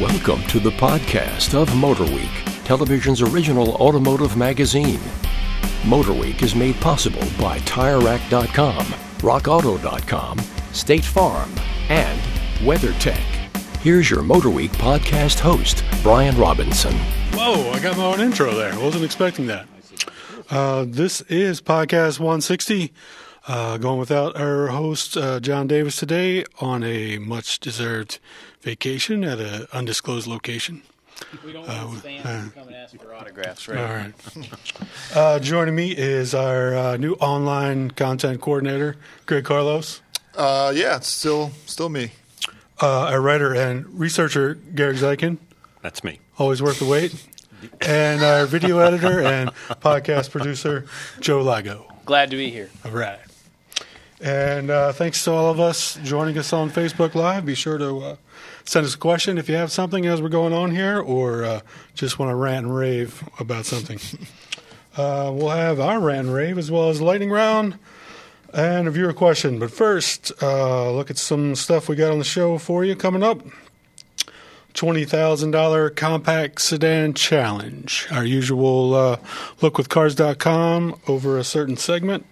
Welcome to the podcast of MotorWeek, television's original automotive magazine. MotorWeek is made possible by TireRack.com, RockAuto.com, State Farm, and WeatherTech. Here's your MotorWeek podcast host, Brian Robinson. Whoa, I got my own intro there. I wasn't expecting that. Uh, this is podcast 160. Uh, going without our host, uh, John Davis, today on a much deserved vacation at an undisclosed location. We don't want fans to come and ask for autographs, right? All right. uh, joining me is our uh, new online content coordinator, Greg Carlos, Uh, yeah, it's still still me. uh, our writer and researcher, Garrick Zykin, That's me. always worth the wait, and our video editor and podcast producer, Joe Lago. Glad to be here. All right. And uh, thanks to all of us joining us on Facebook Live. Be sure to uh, send us a question if you have something as we're going on here or uh, just want to rant and rave about something. uh, we'll have our rant and rave as well as lightning round and a viewer question. But first, uh, look at some stuff we got on the show for you coming up. $20,000 compact sedan challenge. Our usual uh, look with cars.com over a certain segment.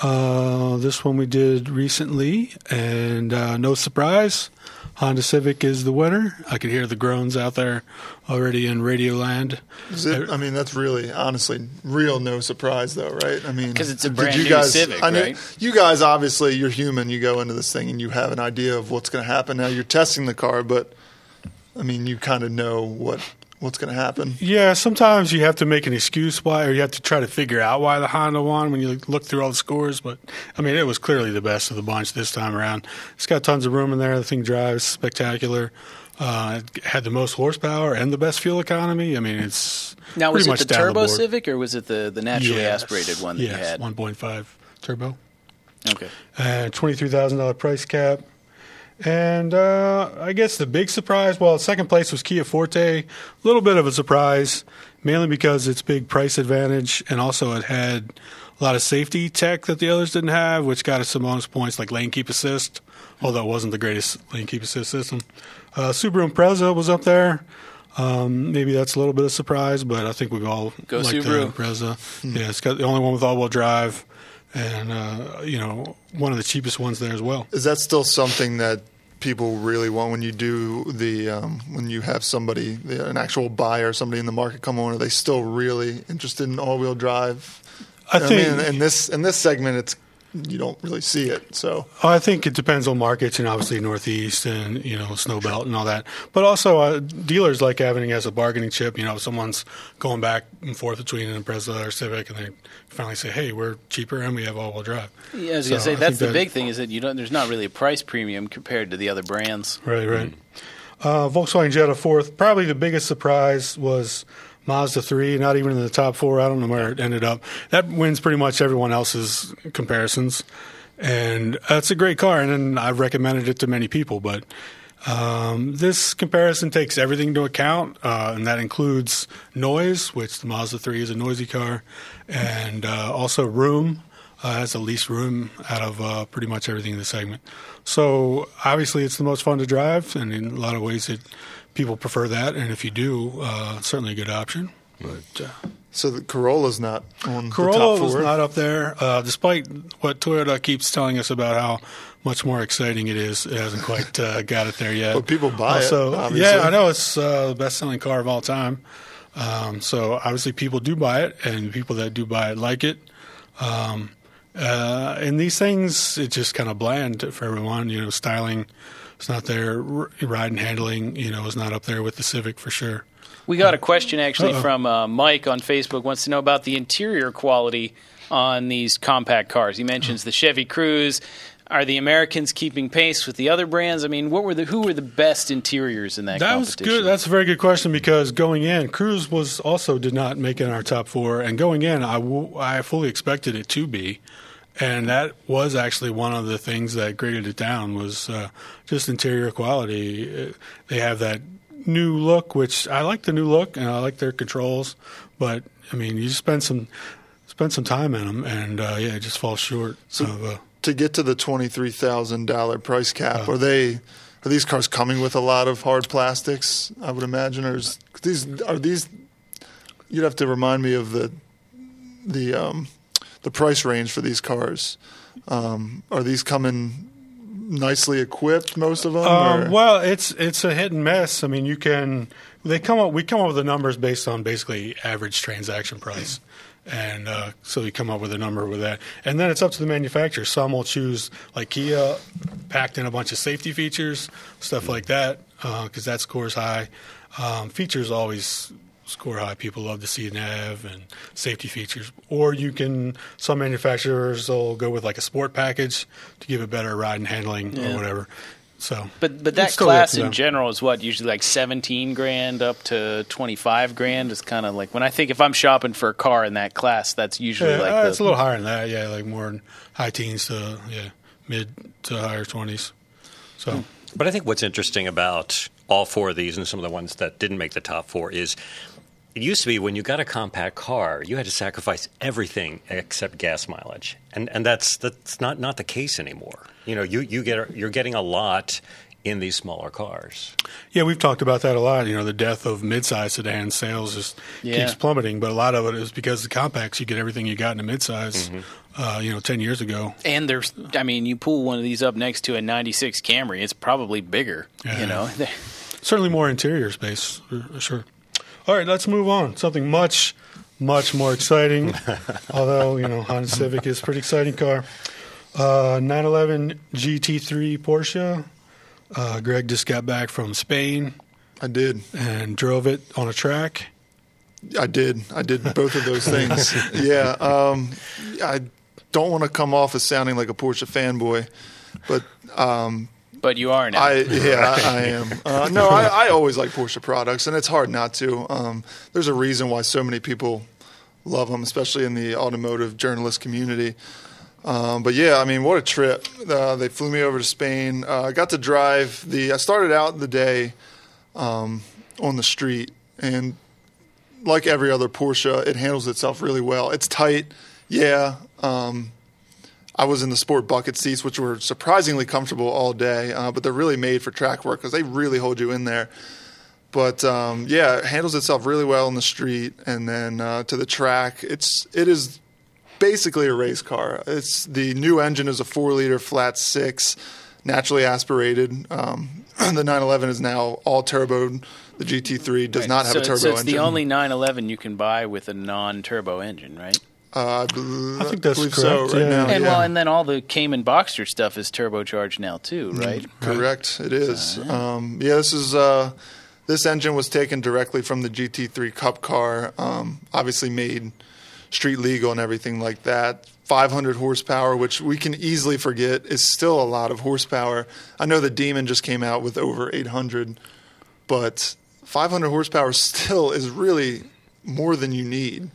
Uh, this one we did recently, and uh, no surprise, Honda Civic is the winner. I could hear the groans out there already in Radio Land. Is it, I mean, that's really, honestly, real no surprise, though, right? I mean, 'Cause it's a brand you new guys, Civic, I know, right? You guys, obviously, you're human. You go into this thing and you have an idea of what's going to happen. Now you're testing the car, but I mean, you kind of know what what's going to happen. Yeah, sometimes you have to make an excuse why, or you have to try to figure out why the Honda won when you look through all the scores. But I mean, it was clearly the best of the bunch this time around. It's got tons of room in there. The thing drives spectacular. Uh, it had the most horsepower and the best fuel economy. I mean, it's Now, was it much the Turbo board. Civic or was it the, the naturally Yes. aspirated one that yes, you had? 1.5 turbo. Okay. and twenty-three thousand dollar price cap. And uh, I guess the big surprise, well, second place was Kia Forte. A little bit of a surprise, mainly because its big price advantage, and also it had a lot of safety tech that the others didn't have, which got us some bonus points like lane keep assist, although it wasn't the greatest lane keep assist system. Uh, Subaru Impreza was up there. Um, maybe that's a little bit of surprise, but I think we've all Go liked the Subaru. Impreza. Yeah, it's got the only one with all-wheel drive, and uh, you know one of the cheapest ones there as well. Is that still something that people really want when you do the um, when you have somebody, an actual buyer, somebody in the market come on? Are they still really interested in all-wheel drive? I think mean, in this in this segment, it's you don't really see it. So I think it depends on markets and obviously Northeast and you know Snow Belt and all that. But also uh, dealers like having it as a bargaining chip. You know, if someone's going back and forth between an Impreza or Civic, and they finally say, "Hey, we're cheaper and we have all-wheel drive." Yeah, I was So going to say I that's the that- big thing is that you don't. There's not really a price premium compared to the other brands. Right, right. Uh, Volkswagen Jetta fourth. Probably the biggest surprise was Mazda three. Not even in the top four. I don't know where it ended up. That wins pretty much everyone else's comparisons, and that's a great car. And I've recommended it to many people. But um, this comparison takes everything into account, uh, and that includes noise, which the Mazda three is a noisy car, and uh, also room uh, has the least room out of uh, pretty much everything in the segment. So obviously, it's the most fun to drive, and in a lot of ways, it people prefer that. And if you do, uh, certainly a good option. But uh, so the Corolla's not on the Corolla top was four. not up there, uh, despite what Toyota keeps telling us about how much more exciting it is. It hasn't quite uh, got it there yet. But people buy it, Also, obviously. yeah, I know it's uh, the best-selling car of all time. Um, so obviously, people do buy it, and people that do buy it like it. Um, uh, and these things, it's just kind of bland for everyone. You know, styling is not there. Ride and handling, you know, is not up there with the Civic for sure. We got a question actually Uh-oh. from uh, Mike on Facebook. Wants to know about the interior quality on these compact cars. He mentions the Chevy Cruze. Are the Americans keeping pace with the other brands? I mean, what were the who were the best interiors in that? That was good. That's a very good question because going in, Cruze was also did not make it in our top four, and going in, I, w- I fully expected it to be, and that was actually one of the things that graded it down was uh, just interior quality. Uh, They have that new look, which I like the new look, and I like their controls, but I mean, you spend some spend some time in them, and uh, yeah, it just falls short of. Uh, to get to the twenty three thousand dollar price cap. Are they are these cars coming with a lot of hard plastics? I would imagine, or is, these are these. You'd have to remind me of the the um, the price range for these cars. Um, are these coming nicely equipped? Most of them. Um, well, it's it's a hit and miss. I mean, you can they come up. We come up with the numbers based on basically average transaction price, and uh, so we come up with a number with that. And then it's up to the manufacturer. Some will choose like Kia, packed in a bunch of safety features, stuff like that, because that scores high. Um, features always score high. People love to see nav and safety features. Or you can some manufacturers will go with like a sport package to give it better ride and handling Yeah. or whatever. So, But but that class to in them. general is what usually like seventeen grand up to twenty five grand is kind of like when I think if I'm shopping for a car in that class, that's usually Yeah, like uh, the, it's a little higher than that. Yeah, like more in high teens to yeah mid to higher twenties. So But I think what's interesting about all four of these and some of the ones that didn't make the top four is it used to be when you got a compact car, you had to sacrifice everything except gas mileage, and and that's that's not not the case anymore. You know, you you get you're getting a lot in these smaller cars. yeah, we've talked about that a lot. You know, the death of midsize sedan sales just Yeah. keeps plummeting, but a lot of it is because the compacts you get everything you got in a midsize. Uh, you know, ten years ago. and there's I mean you pull one of these up next to a ninety six Camry, it's probably bigger. Yeah. You know, Certainly more interior space, for sure. All right, let's move on. Something much, much more exciting. although you know, Honda Civic is a pretty exciting car. Uh, 911 GT3 Porsche. Uh, Greg just got back from Spain I did. and drove it on a track. I did. I did both of those things. yeah. Um, I don't want to come off as sounding like a Porsche fanboy, but um, but you are now. I yeah I, I am. Uh, no, I, I always like Porsche products, and it's hard not to. Um, there's a reason why so many people love them, especially in the automotive journalist community. Um, but yeah, I mean, what a trip! Uh, they flew me over to Spain. Uh, I got to drive the. I started out the day um, on the street, and like every other Porsche, it handles itself really well. It's tight, yeah. Um, I was in the sport bucket seats, which were surprisingly comfortable all day, uh, but they're really made for track work because they really hold you in there. But um, yeah, it handles itself really well in the street, and then uh, to the track, it's it is basically a race car. It's the new engine is a four liter flat six, naturally aspirated. Um, the 911 is now all turbo. The GT3 does not have so, a turbo so it's engine. the only 911 you can buy with a non turbo engine, right? Uh, I, bel- I think that's believe so correct, right yeah. now. and yeah. well, and then all the Cayman Boxster stuff is turbocharged now too, right? Correct, it is. Um, yeah, this is uh, this engine was taken directly from the GT3 Cup car. Um, obviously made street legal and everything like that. 500 horsepower, which we can easily forget is still a lot of horsepower. I know the Demon just came out with over 800, but 500 horsepower still is really more than you need.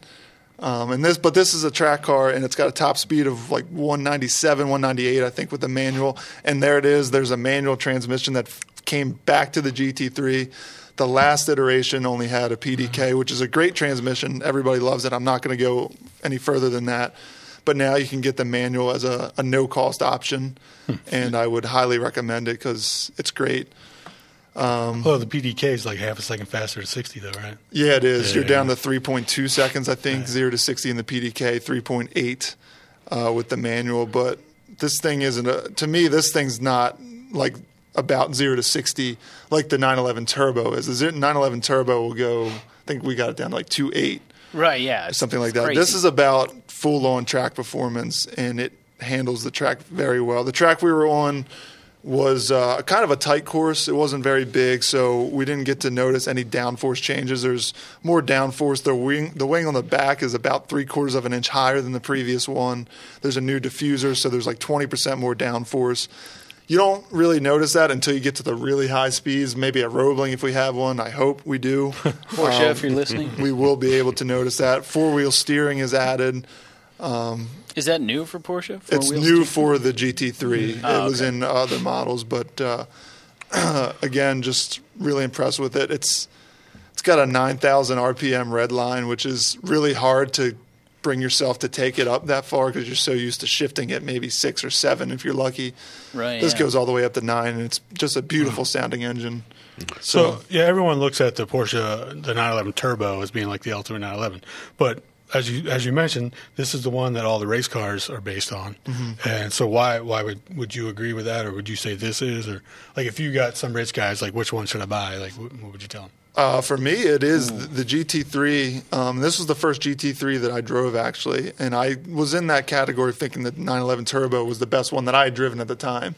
Um, and this, but this is a track car, and it's got a top speed of like 197, 198, I think, with the manual. And there it is. There's a manual transmission that f- came back to the GT3. The last iteration only had a PDK, which is a great transmission. Everybody loves it. I'm not going to go any further than that. But now you can get the manual as a, a no cost option, and I would highly recommend it because it's great. Well, the PDK is like half a second faster to 60, though, right? Yeah, it is. Yeah, You're down yeah. to 3.2 seconds, I think, 0 to 60 in the PDK, 3.8 uh, with the manual. But this thing isn't, a, to me, this thing's not like about 0 to 60 like the 911 Turbo is. The 0 911 Turbo will go, I think we got it down to like 2.8 Right? Yeah, it's- something like that. crazy. This is about full on track performance, and it handles the track very well. The track we were on was uh, kind of a tight course. It wasn't very big, so we didn't get to notice any downforce changes. There's more downforce. The wing, the wing on the back is about three quarters of an inch higher than the previous one. There's a new diffuser, so there's like 20% more downforce. You don't really notice that until you get to the really high speeds. Maybe at Roebling, if we have one. I hope we do. Porsche, if you're listening, we will be able to notice that. Four wheel steering is added. Is that new for Porsche? It's Four-wheel new steering? for the GT3. Oh, it was okay. in other models, but uh, again, just really impressed with it. It's it's got a 9,000 RPM red line, which is really hard to bring yourself to take it up that far because you're so used to shifting it maybe six or seven if you're lucky. Right. This yeah. goes all the way up to nine, and it's just a beautiful sounding engine. So yeah, everyone looks at the Porsche the 911 Turbo as being like the ultimate 911, but as you as you mentioned, this is the one that all the race cars are based on. And so why why would would you agree with that, or would you say this is, or like if you got some rich guys, like which one should I buy? Like what, what would you tell them? Uh, for me, it is the, the GT3. Um, this was the first GT3 that I drove actually, and I was in that category thinking that 911 Turbo was the best one that I had driven at the time.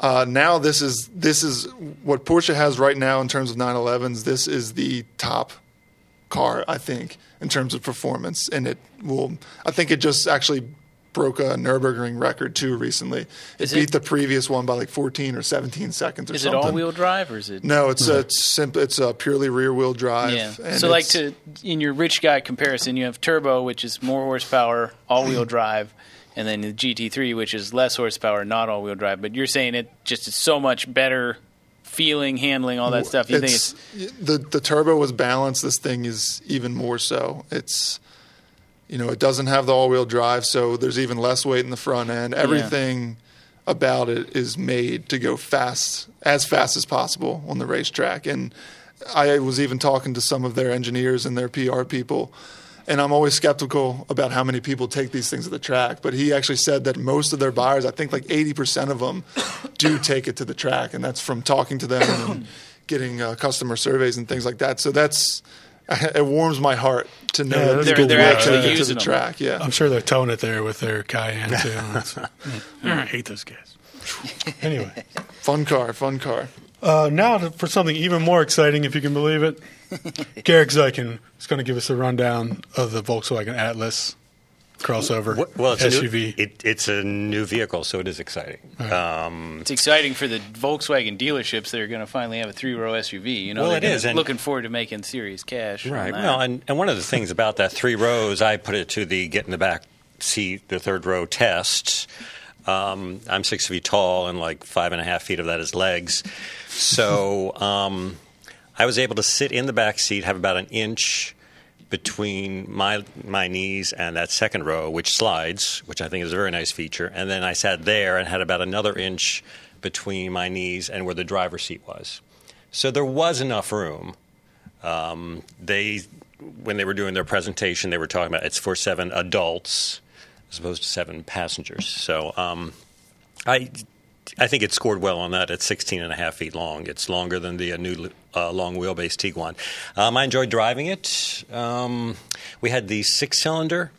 Uh, now this is this is what Porsche has right now in terms of 911s. This is the top car, I think, in terms of performance, and it will. I think it just actually broke a Nurburgring record too recently. It Is beat it- the previous one by like 14 or 17 seconds or Is it something. all-wheel drive or is it? No, it's a it's simple. It's a purely rear-wheel drive. Yeah. and So, like to in your rich guy comparison, you have turbo, which is more horsepower, all-wheel drive, and then the GT3, which is less horsepower, not all-wheel drive. But you're saying it just is so much better feeling, handling, all that stuff. You think it's the the turbo was balanced. This thing is even more so. It's you know it doesn't have the all-wheel drive, so there's even less weight in the front end. Everything about it is made to go fast, as fast as possible on the racetrack. And I was even talking to some of their engineers and their PR people. And I'm always skeptical about how many people take these things to the track. But he actually said that most of their buyers, I think like 80% of them, do take it to the track. And that's from talking to them and getting uh, customer surveys and things like that. So that's, it warms my heart to know Yeah, that that's people good to will actually take it to the them. track. Yeah. I'm sure they're towing it there with their Cayenne too. That's- I hate those guys. Anyway, Fun car, fun car. uh, now for something even more exciting, if you can believe it, Garrick Zykin is going to give us a rundown of the Volkswagen Atlas crossover Wh- Well, it's a, SUV. new, it, it's a new vehicle, so it is exciting. Um, it's exciting for the Volkswagen dealerships that are going to finally have a three-row SUV. You know, Well, they're it gonna- is, and- looking forward to making serious cash. on Right. that. Well, and, and one of the things about that three rows, I put it to the get in the back seat, the third row test. Um, I'm six feet tall, and like five and a half feet of that is legs. So um, I was able to sit in the back seat, have about an inch between my my knees and that second row, which slides, which I think is a very nice feature. And then I sat there and had about another inch between my knees and where the driver's seat was. So there was enough room. Um, they, when they were doing their presentation, they were talking about it's for seven adults as opposed to seven passengers. So um, I, I think it scored well on that. It's 16 and a half feet long. It's longer than the uh, new uh, long wheelbase Tiguan. Um, I enjoyed driving it. Um, we had the six cylinder,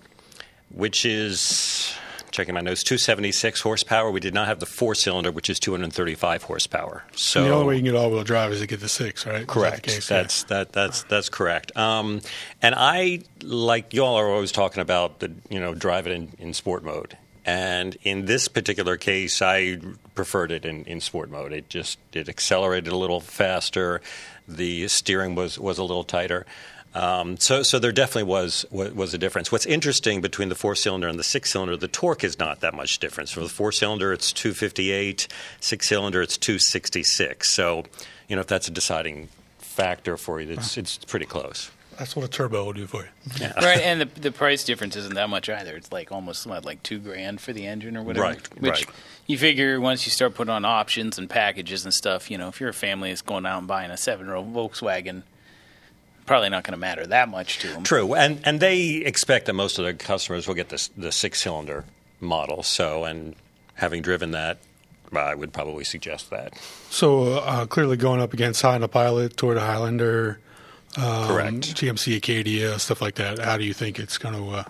which is checking my notes, 276 horsepower. We did not have the four cylinder, which is 235 horsepower. So the only way you can get all-wheel drive is to get the six, right? That Correct. case? That's that that's that's correct. Um, and I like y'all are always talking about the you know drive it in, in sport mode. And in this particular case, I preferred it in, in sport mode. It just it accelerated a little faster. The steering was was a little tighter. Um, so, so there definitely was, was a difference. What's interesting between the four cylinder and the six cylinder, the torque is not that much difference. For the four cylinder, it's 258. Six cylinder, it's 266. So, you know, if that's a deciding factor for you, it's it's pretty close. That's what a turbo will do for you. right, and the the price difference isn't that much either. It's like almost what, like two grand for the engine or whatever. Right, Which right. you figure once you start putting on options and packages and stuff, you know, if you're a family that's going out and buying a seven row Volkswagen, probably not going to matter that much to them. True, and and they expect that most of their customers will get this the six cylinder model. So, and having driven that, I would probably suggest that. So uh, clearly going up against Honda Pilot, Toyota Highlander, um, Correct. GMC Acadia, stuff like that. How do you think it's going to? Uh,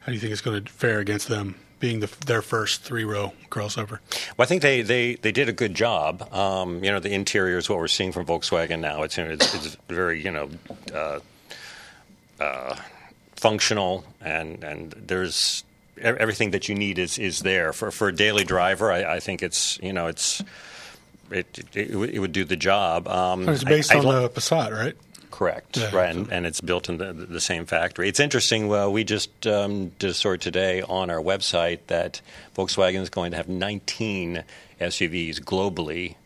how do you think it's going to fare against them being the, their first three row crossover? Well, I think they, they, they did a good job. Um, you know, the interior is what we're seeing from Volkswagen now. It's it's, it's very you know uh, uh, functional, and and there's everything that you need is is there for for a daily driver. I, I think it's you know it's. It, it, it would- it would do the job. Um, it's based I on don't- the Passat, right? Correct. Yeah. Right, and, and it's built in the, the same factory. It's interesting. Well, we just um, did a story today on our website that Volkswagen is going to have 19 SUVs globally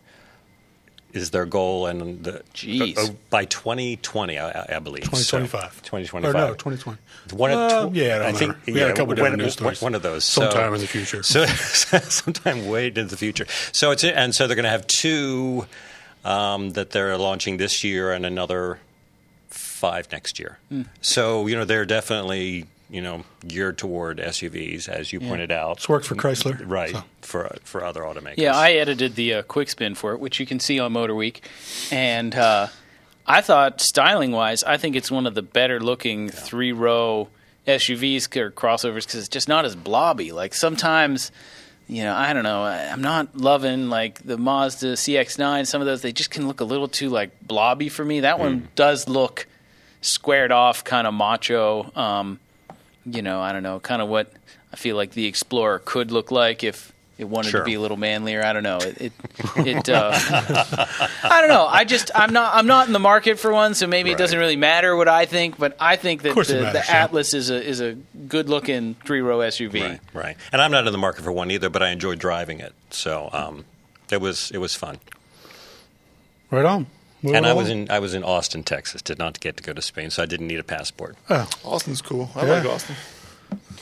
is their goal, and the Jeez. uh, by 2020, I, I believe. so. 2025. 2025. 2025. Or no, 2020. One of Uh, tw- yeah, I don't think. We had a couple different news stories. One of those Sometime so, in the future. So sometime way into the future. So it's and so they're going to have two um, that they're launching this year and another five next year. Hmm. So you know they're definitely you know geared toward SUVs as you pointed out. This works for Chrysler. right so. for for other automakers. Yeah, I edited the uh, quick spin for it, which you can see on Motor Week, and uh, I thought styling wise, I think it's one of the better looking three row SUVs or crossovers because it's just not as blobby. Like sometimes, you know, I don't know, I- I'm not loving like the Mazda CX-9. Some of those they just can look a little too like blobby for me. That Hmm. one does look squared off, kind of macho. Um, you know, I don't know, kind of what I feel like the Explorer could look like if it wanted Sure. to be a little manlier. I don't know. It, it, it uh, I don't know. I just, I'm not, I'm not in the market for one, so maybe it doesn't really matter what I think. But I think that the, matters, the yeah. Atlas is a is a good looking three row SUV. Right, right. And I'm not in the market for one either, but I enjoy driving it. So um, it was it was fun. Right on. Moving and I along. was in I was in Austin, Texas. Did not get to go to Spain, so I didn't need a passport. Oh, Austin's cool. I Yeah. like Austin.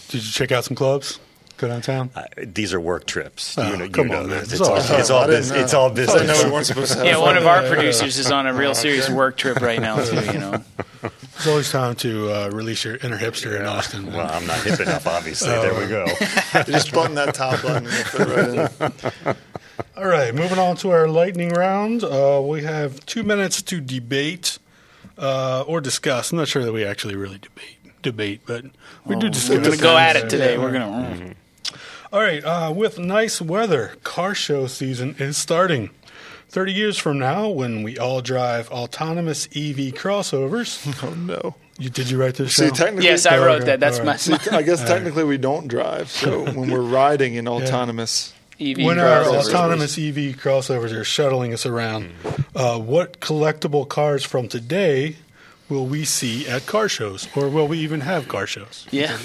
did you check out some clubs? Go downtown. I, these are work trips. Oh, you know, come you know on, man. this. It's It's, all- all, it's all business. It's all business. know we weren't supposed to have Yeah, one of our producers is on a real serious work trip right now too. You know, There's always time to uh, release your inner hipster in Austin. Well, I'm not hip enough, obviously. there we go. Just button that top button and right in. All right, moving on to our lightning round. Uh, we have two minutes to debate uh, or discuss. I'm not sure that we actually really debate, debate, but we do discuss. we're gonna go at it Yeah. today. We're gonna. All right, uh, with nice weather, car show season is starting. 30 years from now, when we all drive autonomous EV crossovers. Oh no. You, did you write this? See, technically, Yes, I Oh, wrote that. That's All my, right. See, I guess technically we don't drive. So when we're riding in autonomous, EV when our autonomous EV crossovers are shuttling us around, uh, what collectible cars from today will we see at car shows, or will we even have car shows? Yeah,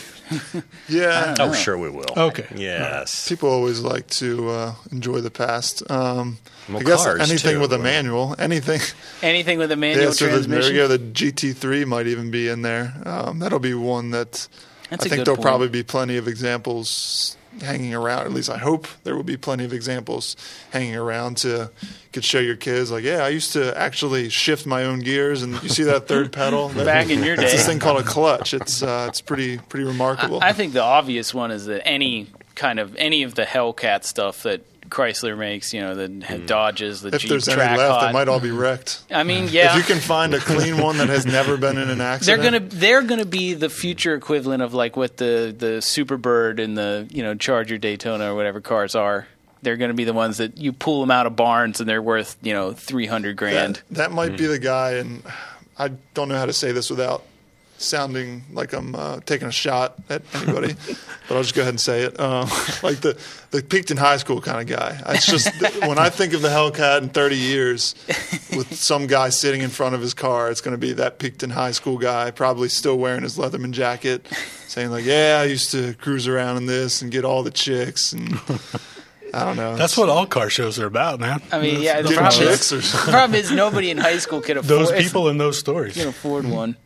yeah, Oh, sure we will. Okay. Yes. people always like to uh, enjoy the past. Um, Well, I guess cars, anything too. with a manual, anything. anything with a manual yeah, so the, there transmission. we go. The GT3 might even be in there. Um, that'll be one that That's I a think there'll point. probably be plenty of examples hanging around. At least I hope there will be plenty of examples hanging around to could show your kids. Like, yeah, I used to actually shift my own gears, and you see that third pedal That- Back in your It's day. this thing called a clutch. It's uh, it's pretty pretty remarkable. I think the obvious one is that any kind of any of the Hellcat stuff that Chrysler makes, you know, the hmm. Dodges, the if Jeep there's any left, Hot. they might all be wrecked. I mean, yeah, If you can find a clean one that has never been in an accident, they're gonna they're gonna be the future equivalent of like what the the Superbird and the you know Charger Daytona or whatever cars are. They're gonna be the ones that you pull them out of barns and they're worth you know three hundred grand. That, that might be hmm. the guy, and I don't know how to say this without sounding like I'm uh, taking a shot at anybody, but I'll just go ahead and say it. Um, like the the peaked in high school kind of guy. It's just when I think of the Hellcat in 30 years, with some guy sitting in front of his car, it's going to be that peaked in high school guy, probably still wearing his letterman jacket, saying like, "Yeah, I used to cruise around in this and get all the chicks." And I don't know. That's what all car shows are about, man. I mean, yeah, the problem chicks is, the problem is nobody in high school could afford Those people in those stories. can afford one.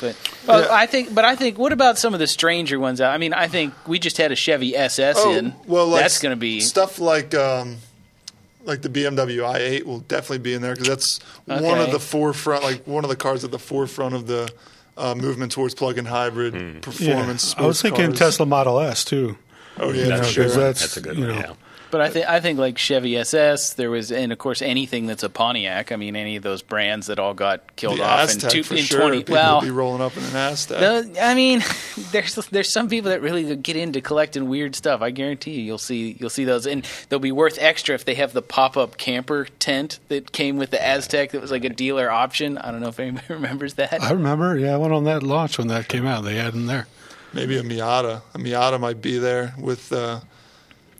But well, Yeah. I think, but I think, what about some of the stranger ones? I mean, I think we just had a Chevy SS in. Oh, well, like that's going to be stuff like um, like the BMW i8 will definitely be in there because that's one of the forefront, like one of the cars at the forefront of the uh, movement towards plug-in hybrid Yeah. performance. I was thinking cars. Tesla Model S too. Oh yeah, You know, sure. that's, That's a good you one. know, Yeah. But I think I think like Chevy SS, there was, and of course anything that's a Pontiac. I mean, any of those brands that all got killed the off Aztek in, two, for in sure. twenty. People Well, will be rolling up in an Aztek. the- I mean, there's there's some people that really get into collecting weird stuff. I guarantee you, you'll see you'll see those, and they'll be worth extra if they have the pop up camper tent that came with the Aztek. That was like a dealer option. I don't know if anybody remembers that. I remember. Yeah, I went on that launch when that came out. They had them there. Maybe a Miata. A Miata might be there with. Uh,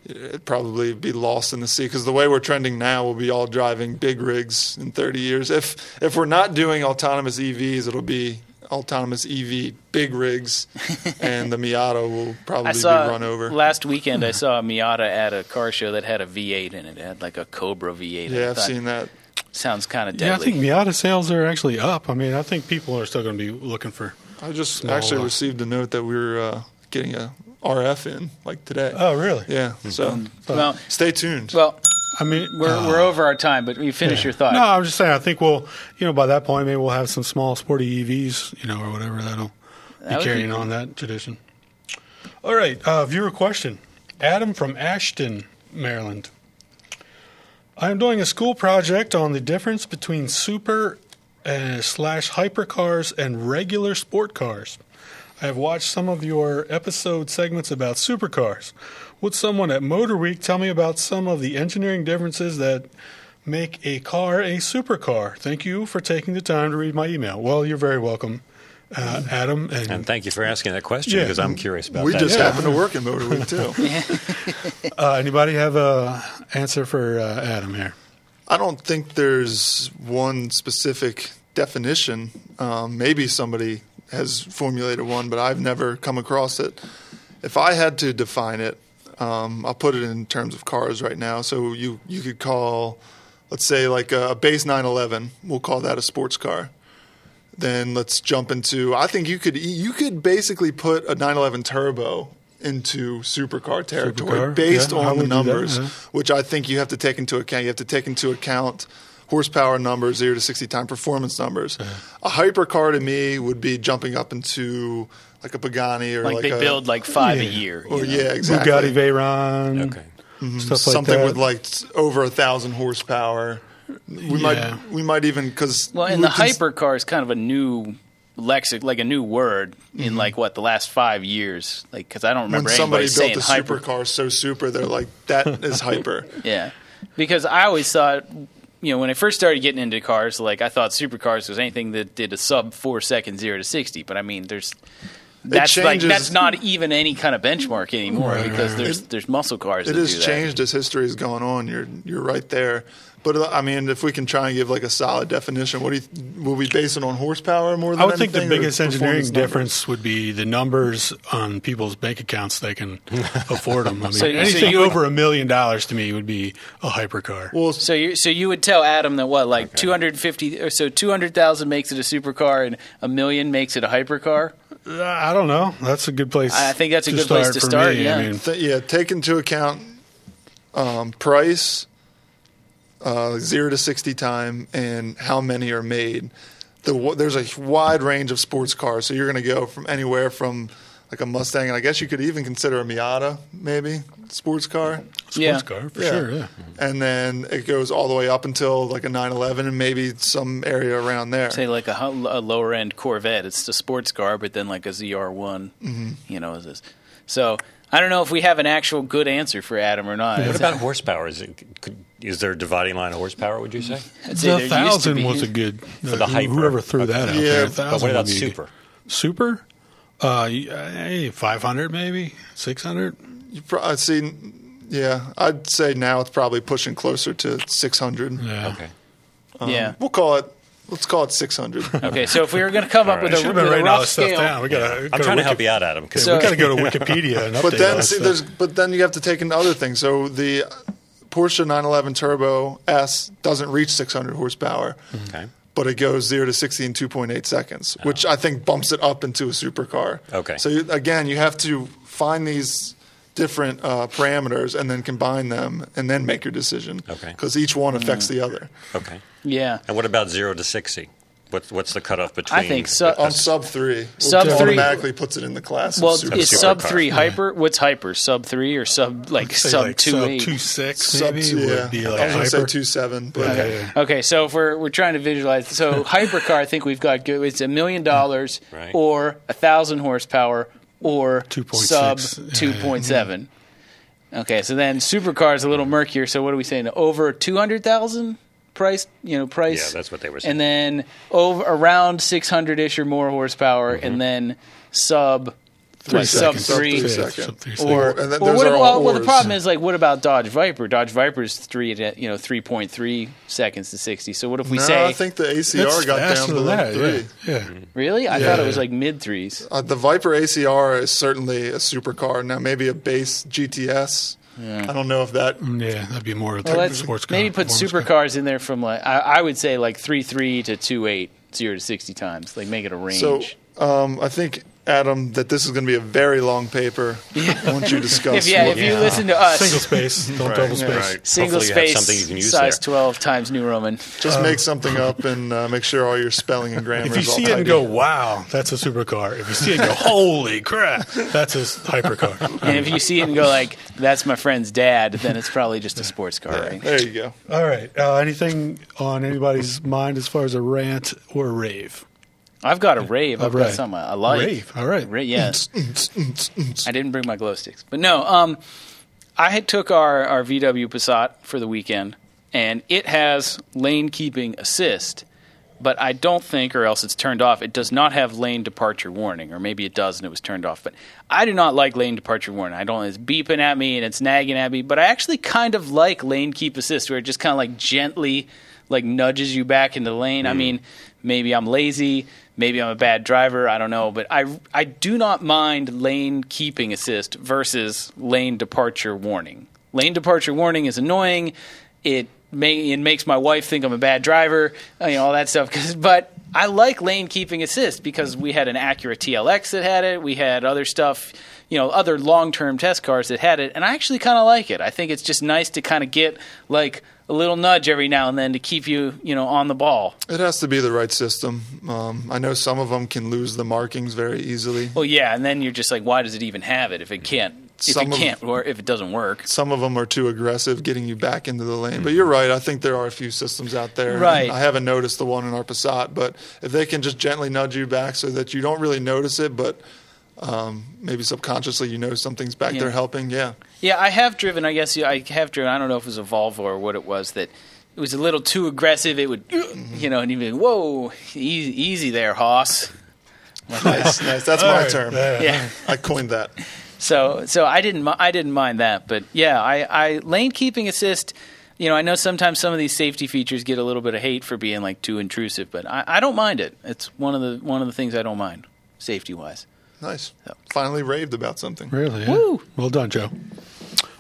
it'd probably be lost in the sea because the way we're trending now, we'll be all driving big rigs in 30 years. If if we're not doing autonomous EVs, it'll be autonomous EV big rigs, and the Miata will probably I saw be run over. last weekend. I saw a Miata at a car show that had a V8 in it. It had like a Cobra V8. yeah, I I've thought, seen that. Sounds kind of deadly. Yeah, I think Miata sales are actually up. I mean, I think people are still going to be looking for. I just actually received a note that we were uh, getting a RF in like today. Oh, really? Yeah, so well, stay tuned. well, I mean, we're uh, we're over our time, but you finish your thought. No, I'm just saying. I think we'll, you know, by that point, maybe we'll have some small sporty EVs, you know, or whatever that'll That be would be carrying cool. on that tradition. All right, uh, viewer question: Adam from Ashton, Maryland. I am doing a school project on the difference between super uh, slash hypercars and regular sport cars. I have watched some of your episode segments about supercars. Would someone at Motor Week tell me about some of the engineering differences that make a car a supercar? Thank you for taking the time to read my email. Well, you're very welcome, uh, Adam. And, And thank you for asking that question Yeah. because I'm curious about we that. We just Yeah. happen to work in Motor Week too. uh, anybody have a answer for uh, Adam here? I don't think there's one specific definition. Um, maybe somebody has formulated one, but I've never come across it. If I had to define it, um, I'll put it in terms of cars right now. So you you could call, let's say, like a base 911. We'll call that a sports car. Then let's jump into. I think you could you could basically put a 911 turbo into supercar territory Supercar, based yeah, on the that, numbers, yeah. which I think you have to take into account. You have to take into account horsepower numbers, zero to sixty time performance numbers. A hypercar to me would be jumping up into like a Pagani or like, like, they a, build like five a year. or know? yeah, exactly. Bugatti Veyron, Okay. stuff like something that. with like over a thousand horsepower. We Yeah. might we might even because Well, and the hypercar is kind of a new lexic, like a new word in like what the last five years. Like because I don't Mm-hmm. when remember somebody anybody built saying a hyper. supercar so super, they're like that is hyper. Yeah, because I always thought, you know, when I first started getting into cars, like I thought supercars was anything that did a sub four second zero to sixty. But I mean, there's that's like that's not even any kind of benchmark anymore Right, because right, there's there's muscle cars. It that has do that. changed as history has gone on. You're you're right there. But uh, I mean, if we can try and give like a solid definition, what do you will we base it on horsepower more than I would think the biggest engineering performance numbers? difference would be the numbers on people's bank accounts they can afford them. I mean, So- so anything you over a million dollars to me would be a hypercar. Well, So you so you would tell Adam that what like 250 or so 200,000 makes it a supercar and a million makes it a hypercar? Uh, I don't know. That's a good place. I think that's a good place to for start, me. yeah. I mean, th- yeah, take into account um, price, uh, zero to sixty time, and how many are made. The, there's a wide range of sports cars, so you're going to go from anywhere from like a Mustang, and I guess you could even consider a Miata, maybe sports car. sports Yeah. car for Yeah. sure. Yeah. and then it goes all the way up until like a 911 and maybe some area around there. Say like a, a lower end Corvette, it's a sports car, but then like a ZR1, Mm-hmm. you know, is this. So I don't know if we have an actual good answer for Adam or not. What about horsepower? Is it could, is there a dividing line of horsepower? Would you say? I'd The there used to thousand was a good. For the uh, hyper. Whoever threw that out Yeah, there, but thousand But what about would be- super? Super? Uh, hey, five hundred maybe six hundred. You pro- I see. Yeah, I'd say now it's probably pushing closer to 600. Yeah. Okay. yeah. We'll call it. Let's call it 600. Okay, so if we were going to come up All with a, Should have with been a writing all rough this stuff scale, down. We gotta. I'm trying to help you out, Adam. Because So- we got to go to Wikipedia and update but then see, there's but then you have to take into other things. So the Porsche 911 Turbo S doesn't reach 600 horsepower, okay. but it goes zero to 60 in 2.8 seconds, which I think bumps it up into a supercar. Okay. So you, again, you have to find these different uh, parameters and then combine them and then make your decision. Okay. Because each one affects the other. Okay. yeah. And what about zero to sixty? What's what's the cutoff between? I think so. On sub three, Sub it three- automatically puts it in the class. Well, of super is supercar. sub three hyper? What's hyper? Sub three or sub like Say sub like two sub eight? two six sub maybe two, yeah. would be I like was gonna say hyper. two seven, but Yeah, yeah, yeah. Okay, so if we're we're trying to visualize, so hypercar, I think we've got good. It's a million dollars, Right. or a thousand horsepower, or 2.6, sub yeah, two point seven. Okay, so then supercar is a little murkier. So what are we saying? Over two hundred thousand price, you know, price. Yeah, that's what they were saying. And then over around six hundred ish or more horsepower, Mm-hmm. and then sub Three what, sub seconds. three. Three seconds. sub three Or. And then or those what, well, well, the problem is like, what about Dodge Viper? Dodge Viper's three, to, you know, three point three seconds to sixty. So what if we no, say I think the ACR got down faster than below that. three. Yeah. yeah. really? I Yeah. thought it was like mid threes. Uh, the Viper ACR is certainly a supercar. Now maybe a base GTS I don't know if that. Mm, yeah, that'd be more of a Well, type of let's sports car. maybe put performance supercars in there from like I, I would say like three three to two eight zero to sixty times. Like make it a range. So um, I think Adam that this is going to be a very long paper once you discuss. if yeah, what- if you listen to us, Single space, don't double space. Right. single Hopefully you have space, something you can use size there. twelve times New Roman. just make something up and uh, make sure all your spelling and grammar If you is all see it and go, "Wow, that's a supercar," if you see it and go, "Holy crap, that's a hypercar." And if you see it and go like, "That's my friend's dad," then it's probably just a sports car, right? There you go. All right. Uh, anything on anybody's mind as far as a rant or a rave? I've got a rave. I've got something I like. Rave. All right. Ra- yeah. I didn't bring my glow sticks, but no. Um, I had took our our VW Passat for the weekend, and it has lane keeping assist, but I don't think, or else it's turned off. It does not have lane departure warning, or maybe it does and it was turned off. But I do not like lane departure warning. I don't. It's beeping at me and it's nagging at me. But I actually kind of like lane keep assist, where it just kind of like gently like nudges you back into the lane. I mean, maybe I'm lazy, maybe I'm a bad driver, I don't know, but I I do not mind lane keeping assist versus lane departure warning. Lane departure warning is annoying. It may it makes my wife think I'm a bad driver, uh, you know all that stuff. but I like lane keeping assist because we had an Acura TLX that had it. We had other stuff, you know, other long term test cars that had it, and I actually kind of like it. I think it's just nice to kind of get like a little nudge every now and then to keep you, you know, on the ball. It has to be the right system. Um, I know some of them can lose the markings very easily. Well, yeah, and then you're just like, why does it even have it if it can't? If Some it can't, or if it doesn't work. Some of them are too aggressive, getting you back into the lane. But you're right. I think there are a few systems out there. Right. I haven't noticed the one in our Passat, but if they can just gently nudge you back so that you don't really notice it, but um, maybe subconsciously you know something's back Yeah. there helping. Yeah. Yeah, I have driven. I guess I have driven. I don't know if it was a Volvo or what it was that it was a little too aggressive. It would, you know, and you'd be like, "Whoa, easy, easy there, Hoss." Nice, nice. That's my All right. term. Yeah. Yeah. I coined that. So, so I didn't, I didn't mind that, but yeah, I, I lane keeping assist. You know, I know sometimes some of these safety features get a little bit of hate for being like too intrusive, but I, I don't mind it. It's one of the one of the things I don't mind, safety wise. Nice. So- Finally raved about something. Really? Yeah. Woo. Well done, Joe.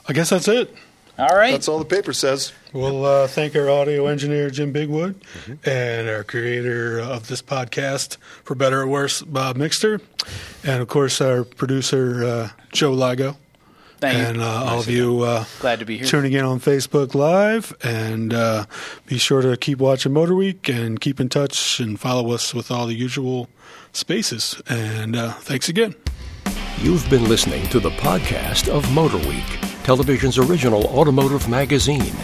I guess that's it. All right, That's all the paper says. We'll uh, thank our audio engineer, Jim Bigwood, Mm-hmm. and our creator of this podcast, for better or worse, Bob Mixter, and of course our producer, uh, Joe Ligo. Thank and you. uh, all of you uh, Glad to be here. tuning in on Facebook Live. And uh, be sure to keep watching Motor Week and keep in touch and follow us with all the usual spaces. And uh, thanks again. You've been listening to the podcast of Motor Week, television's original automotive magazine.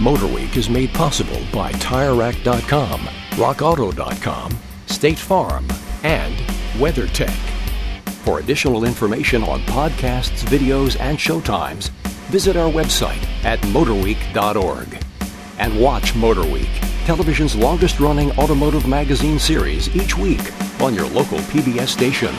Motor Week is made possible by TireRack.com, RockAuto.com, State Farm, and WeatherTech. For additional information on podcasts, videos, and showtimes, visit our website at motorweek.org. And watch Motorweek, television's longest running automotive magazine series each week on your local PBS station.